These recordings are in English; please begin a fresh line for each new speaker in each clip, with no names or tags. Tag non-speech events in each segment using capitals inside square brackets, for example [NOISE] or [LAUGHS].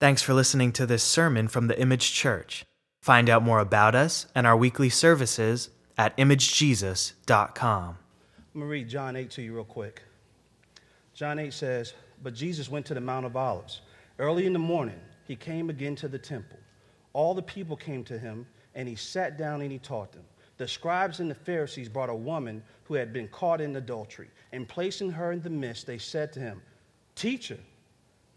Thanks for listening to this sermon from the Image Church. Find out more about us and our weekly services at imagejesus.com.
I'm going to read John 8 to you real quick. John 8 says, But Jesus went to the Mount of Olives. Early in the morning, he came again to the temple. All the people came to him, and he sat down and he taught them. The scribes and the Pharisees brought a woman who had been caught in adultery, and placing her in the midst, they said to him, Teacher,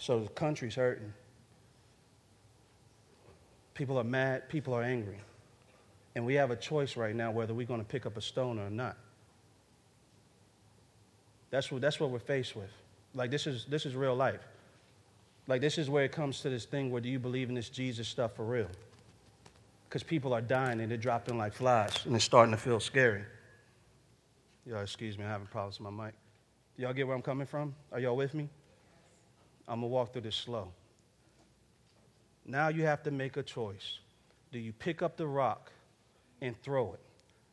So the country's hurting. People are mad, people are angry. And we have a choice right now whether we're going to pick up a stone or not. That's what, that's what we're faced with. Like, this is, this is real life. Like, this is where it comes to this thing where do you believe in this Jesus stuff for real? Because people are dying and they're dropping like flies and it's starting to feel scary. Y'all, excuse me, I'm having problems with my mic. Y'all get where I'm coming from? Are y'all with me? I'm going to walk through this slow. Now you have to make a choice. Do you pick up the rock and throw it?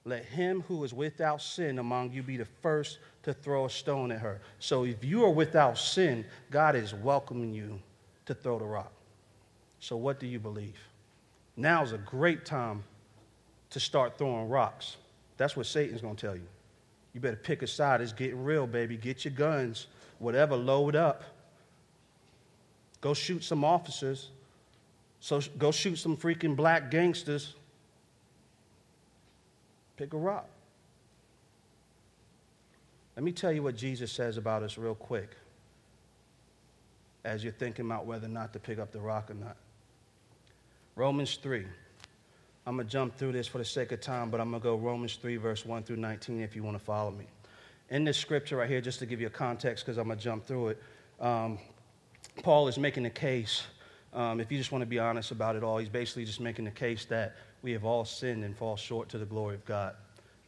Let him who is without sin among you be the first to throw a stone at her. So if you are without sin, God is welcoming you to throw the rock. So what do you believe? Now is a great time to start throwing rocks. That's what Satan's going to tell you. You better pick a side. It's getting real, baby. Get your guns, whatever, load up. Go shoot some officers. So go shoot some freaking black gangsters. Pick a rock. Let me tell you what Jesus says about us real quick as you're thinking about whether or not to pick up the rock or not. Romans 3. I'm going to jump through this for the sake of time, but I'm going to go Romans 3, verse 1 through 19 if you want to follow me. In this scripture right here, just to give you a context, because I'm going to jump through it, um, Paul is making a case, um, if you just want to be honest about it all, he's basically just making the case that we have all sinned and fall short to the glory of God.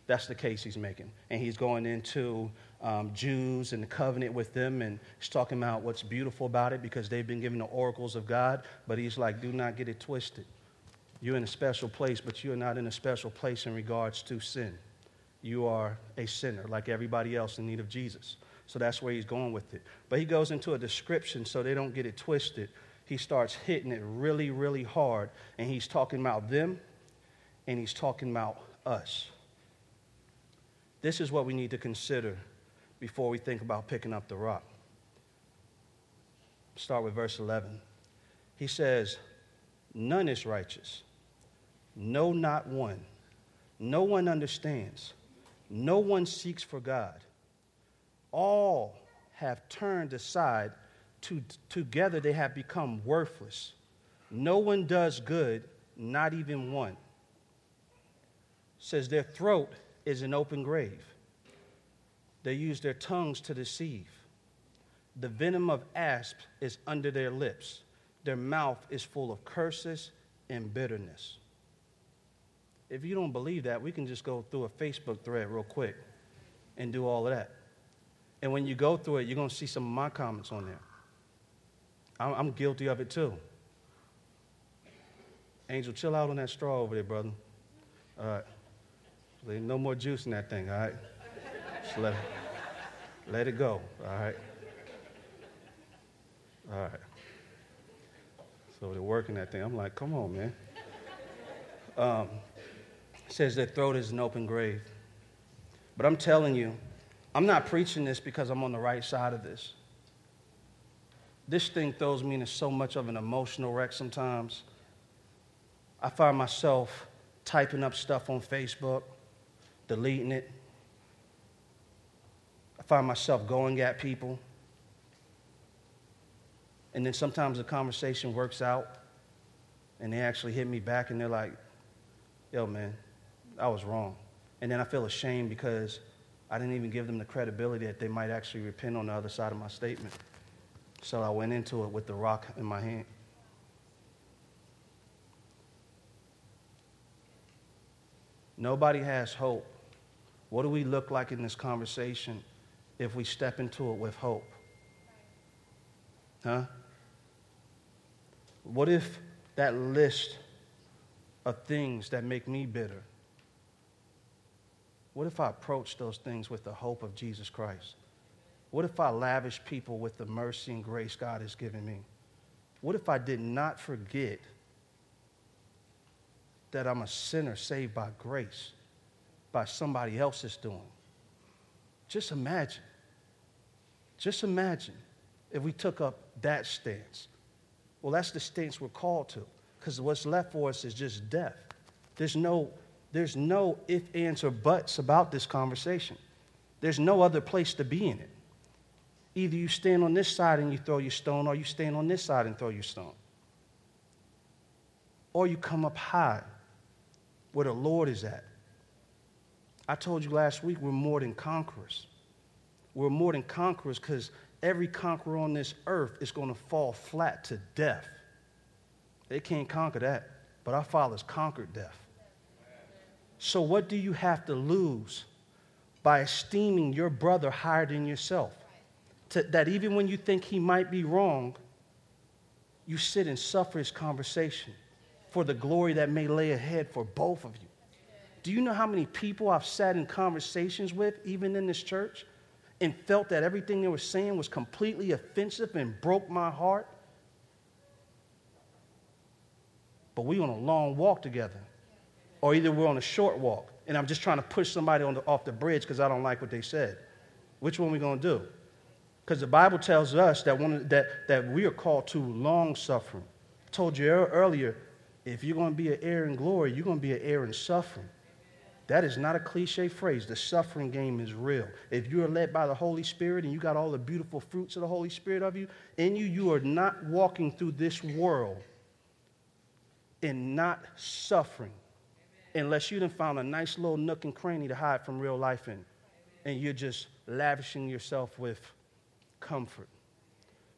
That's the case he's making. And he's going into um, Jews and the covenant with them, and he's talking about what's beautiful about it because they've been given the oracles of God. But he's like, do not get it twisted. You're in a special place, but you're not in a special place in regards to sin. You are a sinner like everybody else in need of Jesus. So that's where he's going with it. But he goes into a description so they don't get it twisted. He starts hitting it really, really hard. And he's talking about them and he's talking about us. This is what we need to consider before we think about picking up the rock. Start with verse 11. He says, None is righteous. No, not one. No one understands. No one seeks for God all have turned aside. To, together they have become worthless. No one does good, not even one. Says their throat is an open grave. They use their tongues to deceive. The venom of asps is under their lips. Their mouth is full of curses and bitterness. If you don't believe that, we can just go through a Facebook thread real quick and do all of that. And when you go through it, you're going to see some of my comments on there. I'm, I'm guilty of it too. Angel, chill out on that straw over there, brother. All right. There's no more juice in that thing, all right? Just let it, let it go, all right? All right. So they're working that thing. I'm like, come on, man. Um, says their throat is an open grave. But I'm telling you, I'm not preaching this because I'm on the right side of this. This thing throws me into so much of an emotional wreck sometimes. I find myself typing up stuff on Facebook, deleting it. I find myself going at people. And then sometimes the conversation works out and they actually hit me back and they're like, yo, man, I was wrong. And then I feel ashamed because I didn't even give them the credibility that they might actually repent on the other side of my statement. So I went into it with the rock in my hand. Nobody has hope. What do we look like in this conversation if we step into it with hope? Huh? What if that list of things that make me bitter, what if I approach those things with the hope of Jesus Christ? What if I lavish people with the mercy and grace God has given me? What if I did not forget that I'm a sinner saved by grace, by somebody else's doing? Just imagine. Just imagine if we took up that stance. Well, that's the stance we're called to, because what's left for us is just death. There's no, there's no if, ands, or buts about this conversation. There's no other place to be in it. Either you stand on this side and you throw your stone, or you stand on this side and throw your stone. Or you come up high where the Lord is at. I told you last week we're more than conquerors. We're more than conquerors because every conqueror on this earth is going to fall flat to death. They can't conquer that, but our fathers conquered death. So, what do you have to lose by esteeming your brother higher than yourself? to, that even when you think he might be wrong, you sit and suffer his conversation for the glory that may lay ahead for both of you. Do you know how many people I've sat in conversations with, even in this church, and felt that everything they were saying was completely offensive and broke my heart? But we on a long walk together, or either we're on a short walk, and I'm just trying to push somebody the, off the bridge because I don't like what they said. Which one are we going to do? Because the Bible tells us that, one, that, that we are called to long suffering. I told you earlier, if you're going to be an heir in glory, you're going to be an heir in suffering. That is not a cliche phrase. The suffering game is real. If you are led by the Holy Spirit and you got all the beautiful fruits of the Holy Spirit of you in you, you are not walking through this world and not suffering unless you done found a nice little nook and cranny to hide from real life in. And you're just lavishing yourself with comfort.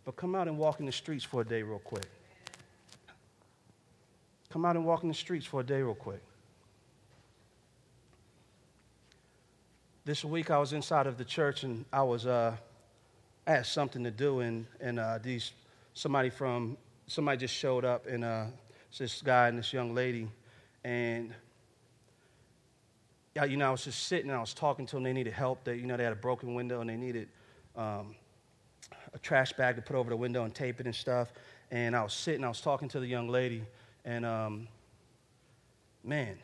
But come out and walk in the streets for a day, real quick. Come out and walk in the streets for a day, real quick. This week I was inside of the church and I was uh, had something to do and and uh, these somebody from somebody just showed up and uh, this guy and this young lady and you know I was just sitting and I was talking to them. They needed help. They you know they had a broken window and they needed um, a trash bag to put over the window and tape it and stuff. And I was sitting, I was talking to the young lady, and um, man,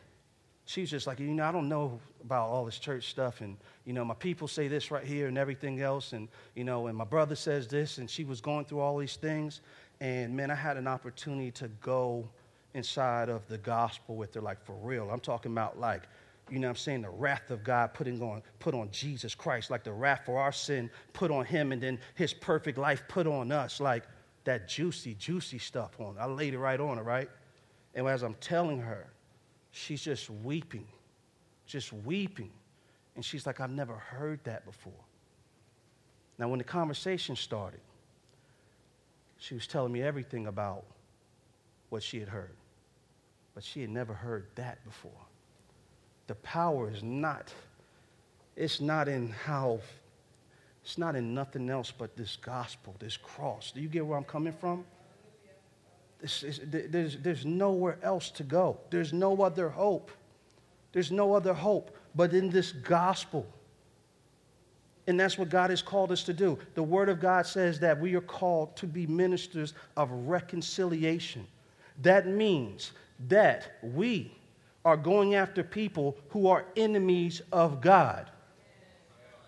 she was just like, you know, I don't know about all this church stuff, and you know, my people say this right here and everything else, and you know, and my brother says this, and she was going through all these things, and man, I had an opportunity to go inside of the gospel with her, like for real. I'm talking about like you know I'm saying, the wrath of God putting on, put on Jesus Christ, like the wrath for our sin put on him, and then his perfect life put on us, like that juicy, juicy stuff on. I laid it right on her, right? And as I'm telling her, she's just weeping, just weeping. And she's like, I've never heard that before. Now, when the conversation started, she was telling me everything about what she had heard, but she had never heard that before the power is not, it's not in how, it's not in nothing else but this gospel, this cross. Do you get where I'm coming from? This is, there's, there's nowhere else to go. There's no other hope. There's no other hope but in this gospel. And that's what God has called us to do. The Word of God says that we are called to be ministers of reconciliation. That means that we are going after people who are enemies of God.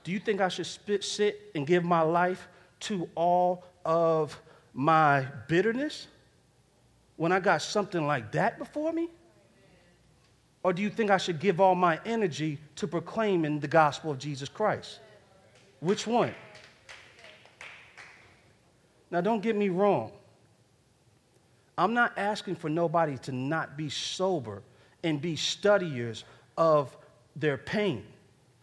Do you think I should spit, sit and give my life to all of my bitterness when I got something like that before me? Or do you think I should give all my energy to proclaiming the gospel of Jesus Christ? Which one? Now, don't get me wrong. I'm not asking for nobody to not be sober and be studiers of their pain,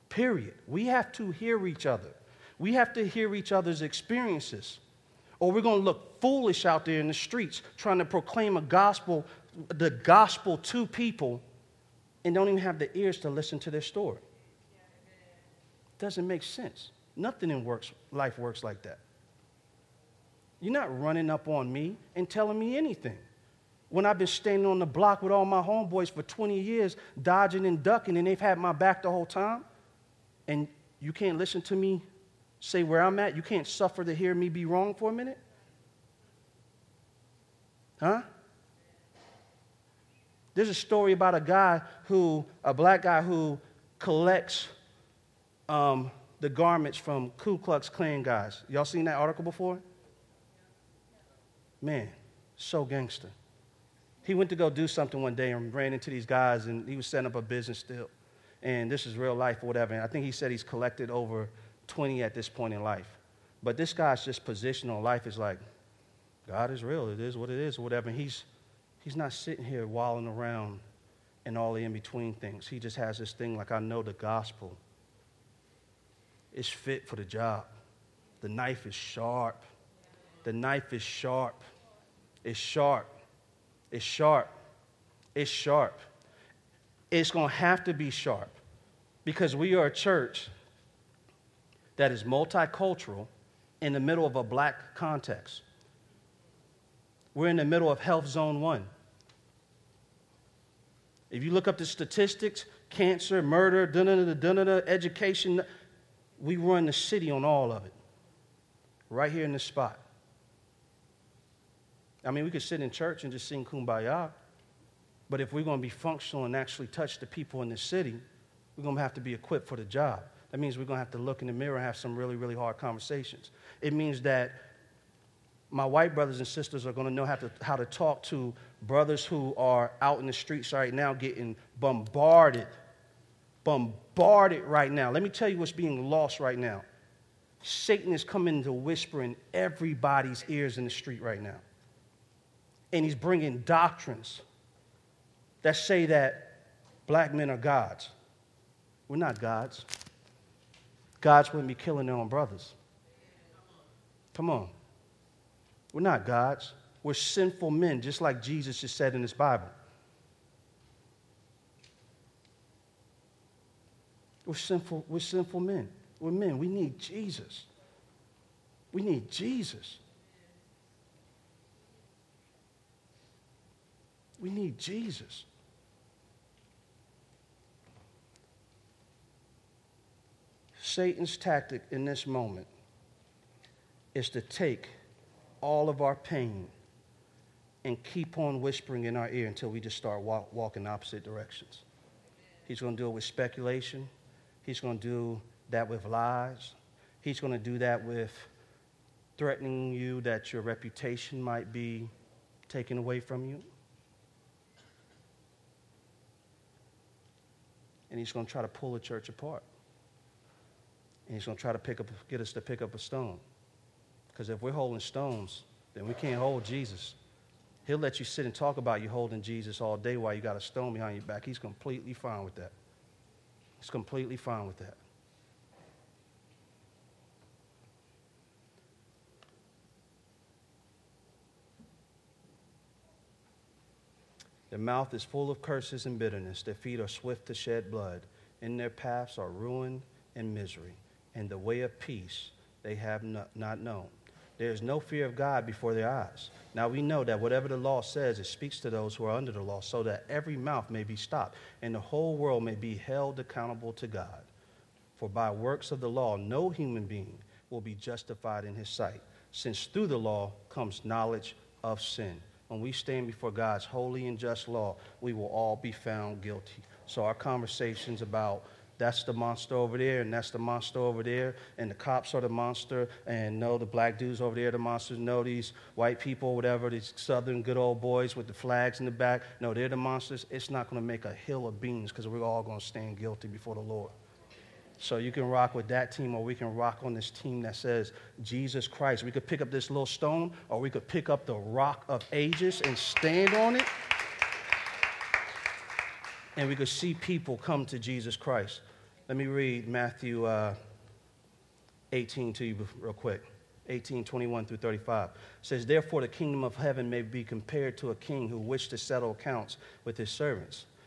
period. We have to hear each other. We have to hear each other's experiences. Or we're going to look foolish out there in the streets trying to proclaim a gospel, the gospel to people and don't even have the ears to listen to their story. Doesn't make sense. Nothing in works, life works like that. You're not running up on me and telling me anything. When I've been standing on the block with all my homeboys for 20 years, dodging and ducking, and they've had my back the whole time, and you can't listen to me say where I'm at, you can't suffer to hear me be wrong for a minute? Huh? There's a story about a guy who, a black guy who collects um, the garments from Ku Klux Klan guys. Y'all seen that article before? Man, so gangster. He went to go do something one day and ran into these guys, and he was setting up a business still. And this is real life or whatever. And I think he said he's collected over 20 at this point in life. But this guy's just positional life is like, God is real. It is what it is, or whatever. And he's He's not sitting here walling around and all the in between things. He just has this thing like, I know the gospel is fit for the job. The knife is sharp. The knife is sharp. It's sharp. It's sharp. It's sharp. It's going to have to be sharp because we are a church that is multicultural in the middle of a black context. We're in the middle of Health Zone 1. If you look up the statistics, cancer, murder, education, we run the city on all of it. Right here in this spot. I mean, we could sit in church and just sing kumbaya, but if we're going to be functional and actually touch the people in the city, we're going to have to be equipped for the job. That means we're going to have to look in the mirror and have some really, really hard conversations. It means that my white brothers and sisters are going to know how to, how to talk to brothers who are out in the streets right now getting bombarded. Bombarded right now. Let me tell you what's being lost right now. Satan is coming to whisper in everybody's ears in the street right now. And he's bringing doctrines that say that black men are gods. We're not gods. Gods wouldn't be killing their own brothers. Come on. We're not gods. We're sinful men, just like Jesus just said in his Bible. We're sinful, we're sinful men. We're men. We need Jesus. We need Jesus. We need Jesus. Satan's tactic in this moment is to take all of our pain and keep on whispering in our ear until we just start walk, walking opposite directions. He's going to do it with speculation. He's going to do that with lies. He's going to do that with threatening you that your reputation might be taken away from you. And he's going to try to pull the church apart. And he's going to try to pick up, get us to pick up a stone. Because if we're holding stones, then we can't hold Jesus. He'll let you sit and talk about you holding Jesus all day while you got a stone behind your back. He's completely fine with that. He's completely fine with that. Their mouth is full of curses and bitterness. Their feet are swift to shed blood. In their paths are ruin and misery. And the way of peace they have not, known. There is no fear of God before their eyes. Now we know that whatever the law says, it speaks to those who are under the law, so that every mouth may be stopped, and the whole world may be held accountable to God. For by works of the law, no human being will be justified in his sight, since through the law comes knowledge of sin. When we stand before God's holy and just law, we will all be found guilty. So our conversations about that's the monster over there, and that's the monster over there, and the cops are the monster, and no, the black dudes over there are the monsters. No, these white people, whatever, these southern good old boys with the flags in the back, no, they're the monsters. It's not going to make a hill of beans because we're all going to stand guilty before the Lord. So you can rock with that team, or we can rock on this team that says Jesus Christ. We could pick up this little stone, or we could pick up the rock of ages and stand on it. And we could see people come to Jesus Christ. Let me read Matthew uh, 18 to you real quick. 18, 21 through 35. It says, Therefore, the kingdom of heaven may be compared to a king who wished to settle accounts with his servants.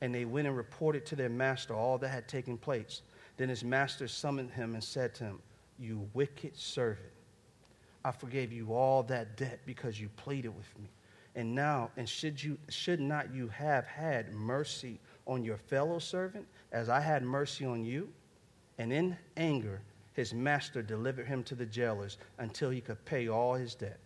and they went and reported to their master all that had taken place. Then his master summoned him and said to him, You wicked servant, I forgave you all that debt because you pleaded with me. And now, and should, you, should not you have had mercy on your fellow servant as I had mercy on you? And in anger, his master delivered him to the jailers until he could pay all his debt.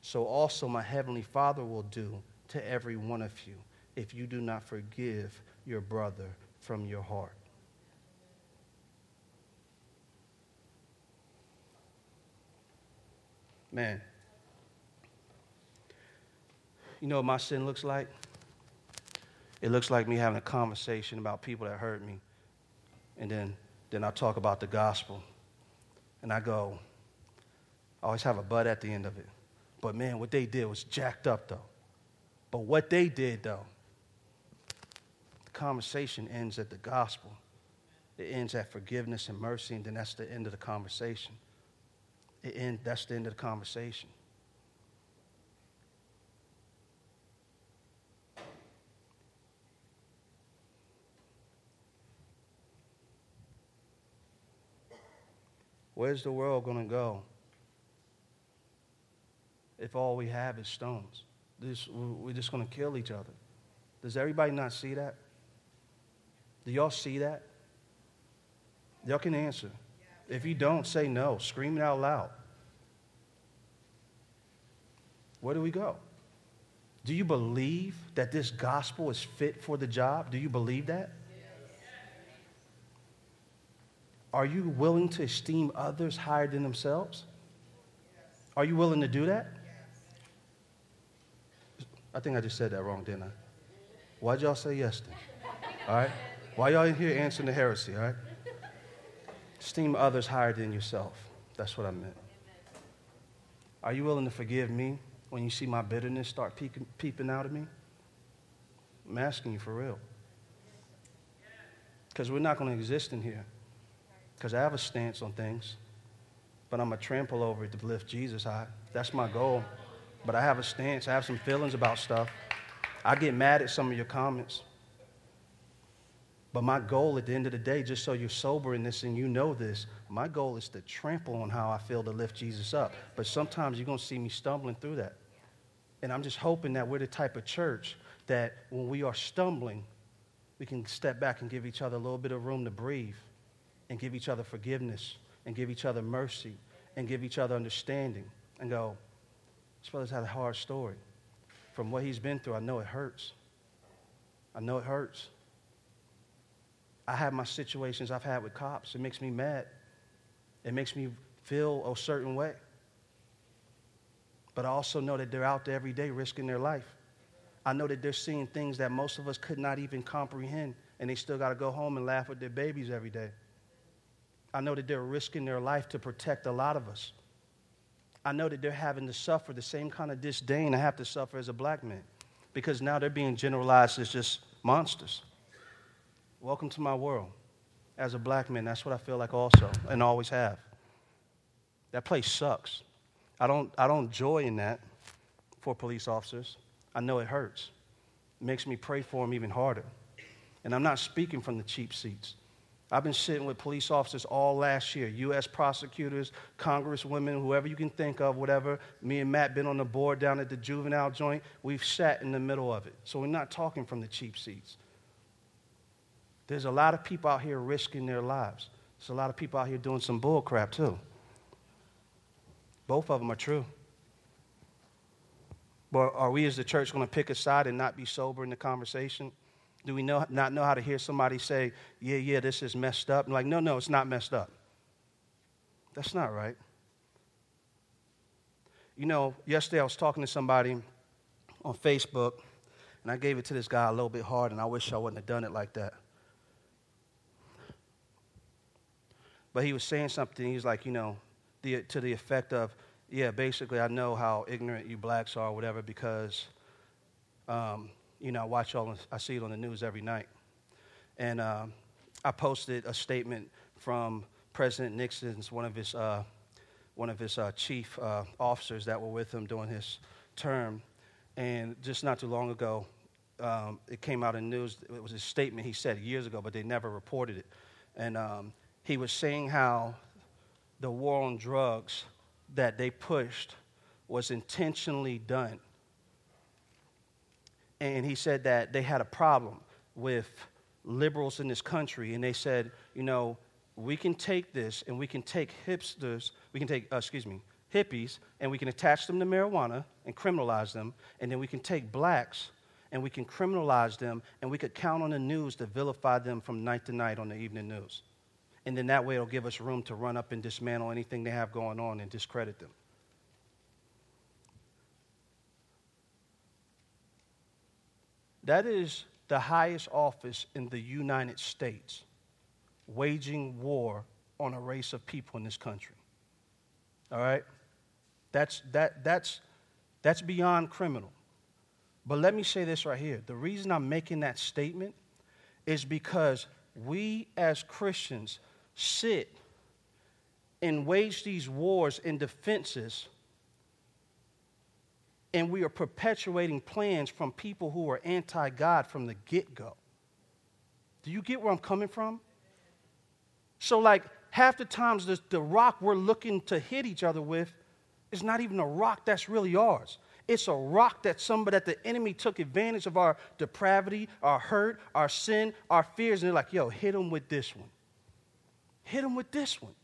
So also my heavenly Father will do to every one of you if you do not forgive your brother from your heart. Man, you know what my sin looks like? It looks like me having a conversation about people that hurt me. And then, then I talk about the gospel. And I go, I always have a but at the end of it. But man, what they did was jacked up though. But what they did though, conversation ends at the gospel. It ends at forgiveness and mercy, and then that's the end of the conversation. It end, that's the end of the conversation. Where's the world going to go if all we have is stones? This, we're just going to kill each other. Does everybody not see that? Do y'all see that? Y'all can answer. If you don't, say no. Scream it out loud. Where do we go? Do you believe that this gospel is fit for the job? Do you believe that? Are you willing to esteem others higher than themselves? Are you willing to do that? I think I just said that wrong, didn't I? Why'd y'all say yes then? All right? Why y'all in here answering the heresy, all right? Esteem others higher than yourself. That's what I meant. Are you willing to forgive me when you see my bitterness start peeking, peeping out of me? I'm asking you for real. Because we're not going to exist in here. Because I have a stance on things, but I'm going to trample over it to lift Jesus high. That's my goal. But I have a stance, I have some feelings about stuff. I get mad at some of your comments. But my goal at the end of the day, just so you're sober in this and you know this, my goal is to trample on how I feel to lift Jesus up. But sometimes you're going to see me stumbling through that. And I'm just hoping that we're the type of church that when we are stumbling, we can step back and give each other a little bit of room to breathe and give each other forgiveness and give each other mercy and give each other understanding and go, this brother's had a hard story. From what he's been through, I know it hurts. I know it hurts. I have my situations I've had with cops. It makes me mad. It makes me feel a certain way. But I also know that they're out there every day risking their life. I know that they're seeing things that most of us could not even comprehend, and they still got to go home and laugh with their babies every day. I know that they're risking their life to protect a lot of us. I know that they're having to suffer the same kind of disdain I have to suffer as a black man because now they're being generalized as just monsters. Welcome to my world. As a black man, that's what I feel like also and always have. That place sucks. I don't, I don't joy in that for police officers. I know it hurts. It makes me pray for them even harder. And I'm not speaking from the cheap seats. I've been sitting with police officers all last year, U.S. prosecutors, congresswomen, whoever you can think of, whatever. Me and Matt been on the board down at the juvenile joint. We've sat in the middle of it. So we're not talking from the cheap seats. There's a lot of people out here risking their lives. There's a lot of people out here doing some bull crap too. Both of them are true. But are we as the church going to pick a side and not be sober in the conversation? Do we know, not know how to hear somebody say, yeah, yeah, this is messed up? And like, no, no, it's not messed up. That's not right. You know, yesterday I was talking to somebody on Facebook, and I gave it to this guy a little bit hard, and I wish I wouldn't have done it like that. But he was saying something, he was like, you know, the, to the effect of, yeah, basically, I know how ignorant you blacks are, whatever, because um, you know, I watch all, I see it on the news every night. And uh, I posted a statement from President Nixon's, one of his, uh, one of his uh, chief uh, officers that were with him during his term. And just not too long ago, um, it came out in news. It was a statement he said years ago, but they never reported it. And um, he was saying how the war on drugs that they pushed was intentionally done. And he said that they had a problem with liberals in this country, and they said, you know, we can take this and we can take hipsters, we can take, uh, excuse me, hippies, and we can attach them to marijuana and criminalize them, and then we can take blacks and we can criminalize them, and we could count on the news to vilify them from night to night on the evening news. And then that way it'll give us room to run up and dismantle anything they have going on and discredit them. That is the highest office in the United States, waging war on a race of people in this country. All right? That's, that, that's, that's beyond criminal. But let me say this right here. The reason I'm making that statement is because we as Christians sit and wage these wars and defenses and we are perpetuating plans from people who are anti God from the get go. Do you get where I'm coming from? So, like, half the times the, the rock we're looking to hit each other with is not even a rock that's really ours. It's a rock that somebody, that the enemy took advantage of our depravity, our hurt, our sin, our fears, and they're like, yo, hit them with this one. Hit them with this one.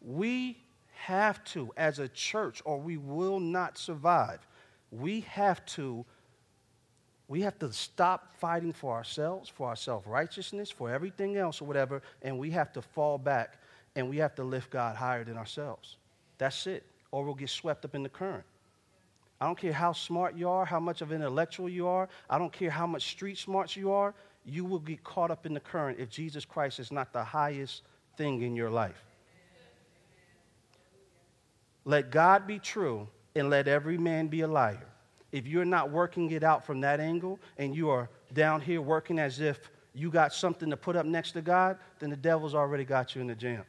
We have to, as a church, or we will not survive. We have to. We have to stop fighting for ourselves, for our self righteousness, for everything else, or whatever, and we have to fall back and we have to lift God higher than ourselves. That's it. Or we'll get swept up in the current. I don't care how smart you are, how much of an intellectual you are, I don't care how much street smarts you are, you will get caught up in the current if Jesus Christ is not the highest thing in your life. Let God be true and let every man be a liar. If you're not working it out from that angle and you are down here working as if you got something to put up next to God, then the devil's already got you in the jam.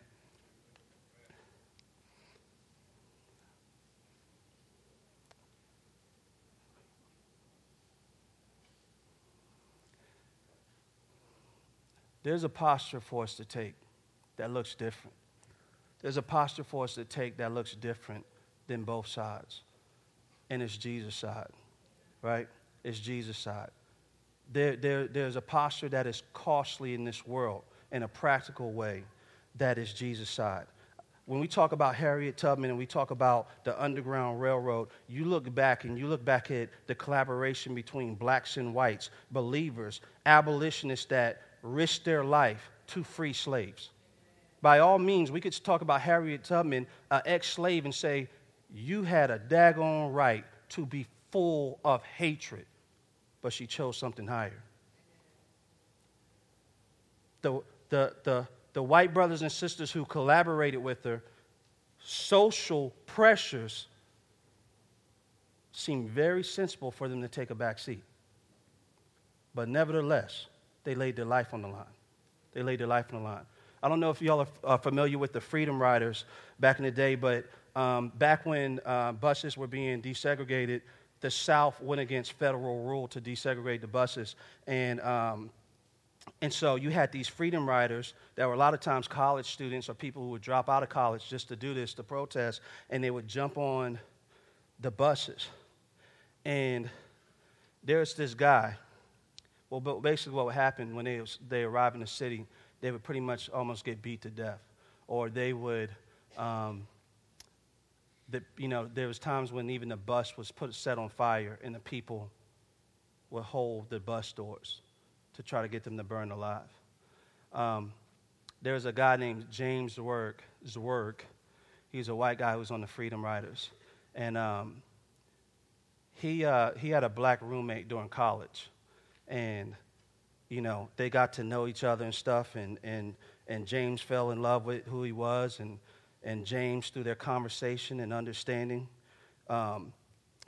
There's a posture for us to take that looks different. There's a posture for us to take that looks different than both sides. And it's Jesus' side, right? It's Jesus' side. There, there, there's a posture that is costly in this world in a practical way that is Jesus' side. When we talk about Harriet Tubman and we talk about the Underground Railroad, you look back and you look back at the collaboration between blacks and whites, believers, abolitionists that risked their life to free slaves by all means, we could talk about Harriet Tubman, uh, an ex slave, and say, You had a daggone right to be full of hatred, but she chose something higher. the, the, the, the white brothers and sisters who collaborated with her, social pressures seemed very sensible for them to take a back seat. But nevertheless, they laid their life on the line. They laid their life on the line. I don't know if y'all are familiar with the Freedom Riders back in the day, but um, back when uh, buses were being desegregated, the South went against federal rule to desegregate the buses. And, um, and so you had these Freedom Riders that were a lot of times college students or people who would drop out of college just to do this, to protest, and they would jump on the buses. And there's this guy. Well, but basically, what would happen when they, they arrive in the city, they would pretty much almost get beat to death. Or they would, um, the, you know, there was times when even the bus was put set on fire and the people would hold the bus doors to try to get them to burn alive. Um, there was a guy named James Zwerg. Zwerg. He's a white guy who was on the Freedom Riders. And um, he, uh, he had a black roommate during college. And, you know, they got to know each other and stuff. And, and, and James fell in love with who he was. And, and James, through their conversation and understanding, um,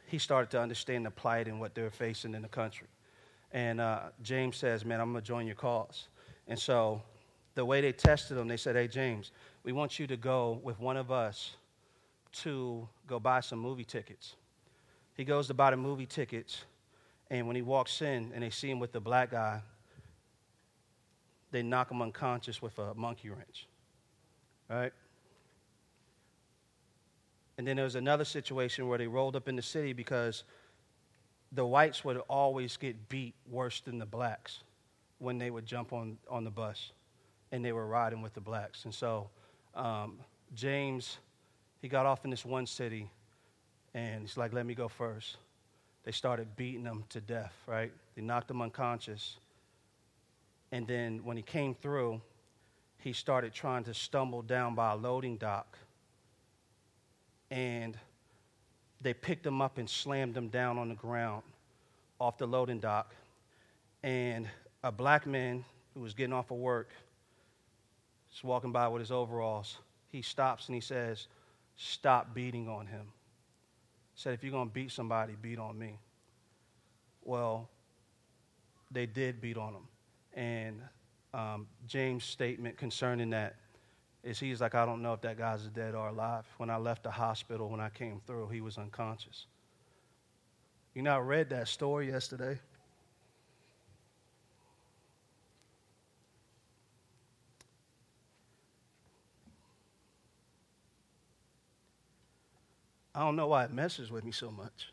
he started to understand the plight and what they're facing in the country. And uh, James says, Man, I'm to join your cause. And so the way they tested him, they said, Hey, James, we want you to go with one of us to go buy some movie tickets. He goes to buy the movie tickets, and when he walks in and they see him with the black guy, they knock him unconscious with a monkey wrench. Right? And then there was another situation where they rolled up in the city because the whites would always get beat worse than the blacks when they would jump on, on the bus and they were riding with the blacks. And so um, James, he got off in this one city and he's like, let me go first. They started beating him to death, right? They knocked him unconscious. And then when he came through, he started trying to stumble down by a loading dock. And they picked him up and slammed him down on the ground off the loading dock. And a black man who was getting off of work, just walking by with his overalls, he stops and he says, Stop beating on him said, if you're going to beat somebody, beat on me. Well, they did beat on him. And um, James' statement concerning that is he's like, I don't know if that guy's dead or alive. When I left the hospital, when I came through, he was unconscious. You know, I read that story yesterday. I don't know why it messes with me so much.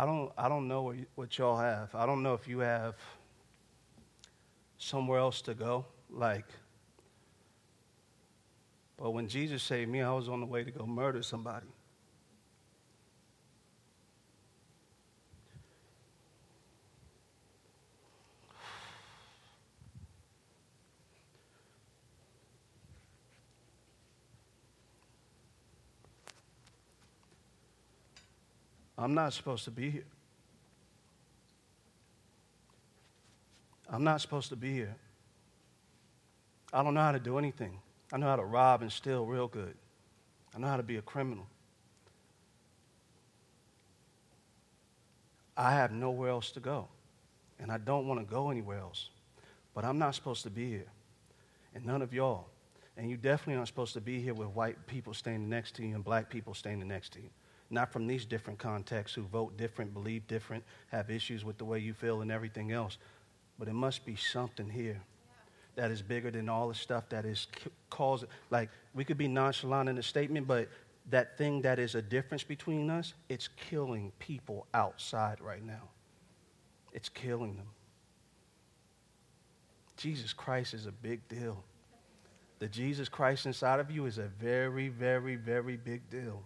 I don't, I don't know what, what y'all have. I don't know if you have somewhere else to go. Like, but when Jesus saved me, I was on the way to go murder somebody. I'm not supposed to be here. I'm not supposed to be here. I don't know how to do anything. I know how to rob and steal real good. I know how to be a criminal. I have nowhere else to go. And I don't want to go anywhere else. But I'm not supposed to be here. And none of y'all. And you definitely aren't supposed to be here with white people standing next to you and black people standing next to you not from these different contexts who vote different, believe different, have issues with the way you feel and everything else. But it must be something here that is bigger than all the stuff that is causing. Like, we could be nonchalant in the statement, but that thing that is a difference between us, it's killing people outside right now. It's killing them. Jesus Christ is a big deal. The Jesus Christ inside of you is a very, very, very big deal.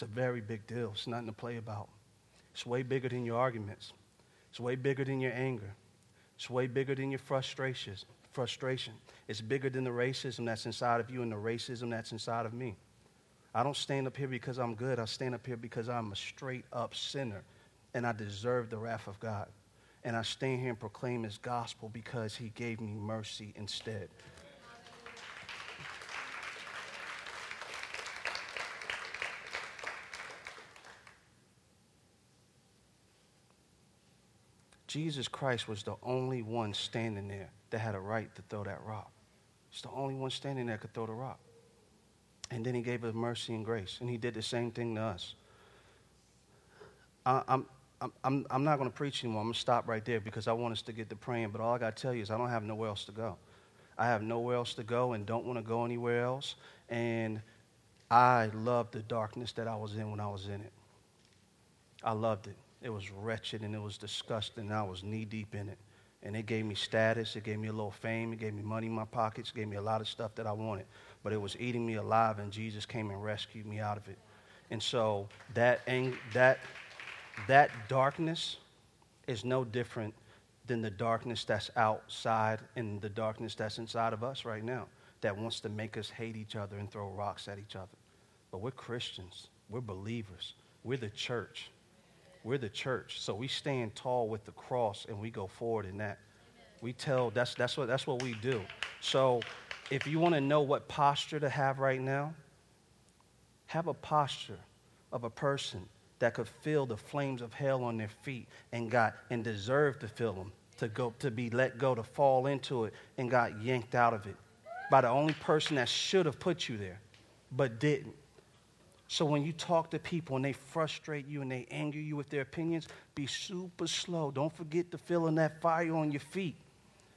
It's a very big deal. It's nothing to play about. It's way bigger than your arguments. It's way bigger than your anger. It's way bigger than your frustrations. Frustration. It's bigger than the racism that's inside of you and the racism that's inside of me. I don't stand up here because I'm good. I stand up here because I'm a straight up sinner and I deserve the wrath of God. And I stand here and proclaim his gospel because he gave me mercy instead. Jesus Christ was the only one standing there that had a right to throw that rock. He's the only one standing there that could throw the rock. And then he gave us mercy and grace. And he did the same thing to us. I, I'm, I'm, I'm not going to preach anymore. I'm going to stop right there because I want us to get to praying. But all I got to tell you is I don't have nowhere else to go. I have nowhere else to go and don't want to go anywhere else. And I loved the darkness that I was in when I was in it. I loved it. It was wretched and it was disgusting. And I was knee deep in it. And it gave me status, it gave me a little fame, it gave me money in my pockets, it gave me a lot of stuff that I wanted. But it was eating me alive, and Jesus came and rescued me out of it. And so that, that, that darkness is no different than the darkness that's outside and the darkness that's inside of us right now that wants to make us hate each other and throw rocks at each other. But we're Christians, we're believers, we're the church. We're the church. So we stand tall with the cross and we go forward in that. We tell that's that's what that's what we do. So if you want to know what posture to have right now, have a posture of a person that could feel the flames of hell on their feet and got and deserved to feel them, to go to be let go, to fall into it and got yanked out of it by the only person that should have put you there, but didn't. So when you talk to people and they frustrate you and they anger you with their opinions, be super slow. Don't forget to fill in that fire on your feet.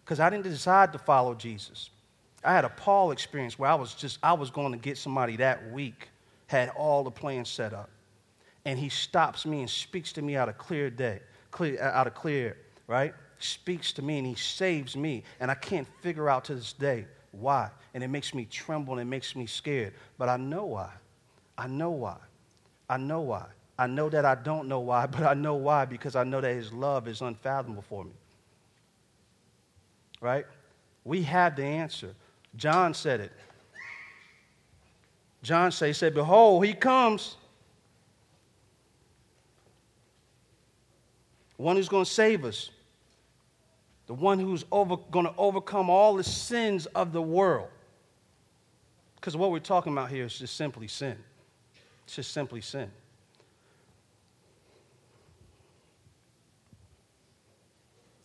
Because I didn't decide to follow Jesus. I had a Paul experience where I was just, I was going to get somebody that week, had all the plans set up. And he stops me and speaks to me out of clear day, clear, uh, out of clear, right? Speaks to me and he saves me. And I can't figure out to this day why. And it makes me tremble and it makes me scared. But I know why. I know why. I know why. I know that I don't know why, [LAUGHS] but I know why because I know that His love is unfathomable for me. Right? We have the answer. John said it. John said, he said, Behold, he comes. One who's going to save us. The one who's over, going to overcome all the sins of the world. Because what we're talking about here is just simply sin. It's just simply sin.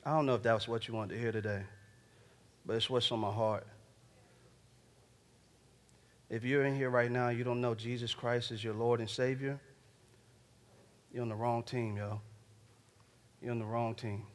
I don't know if that was what you wanted to hear today, but it's what's on my heart. If you're in here right now, you don't know Jesus Christ is your Lord and Savior, you're on the wrong team, yo. You're on the wrong team.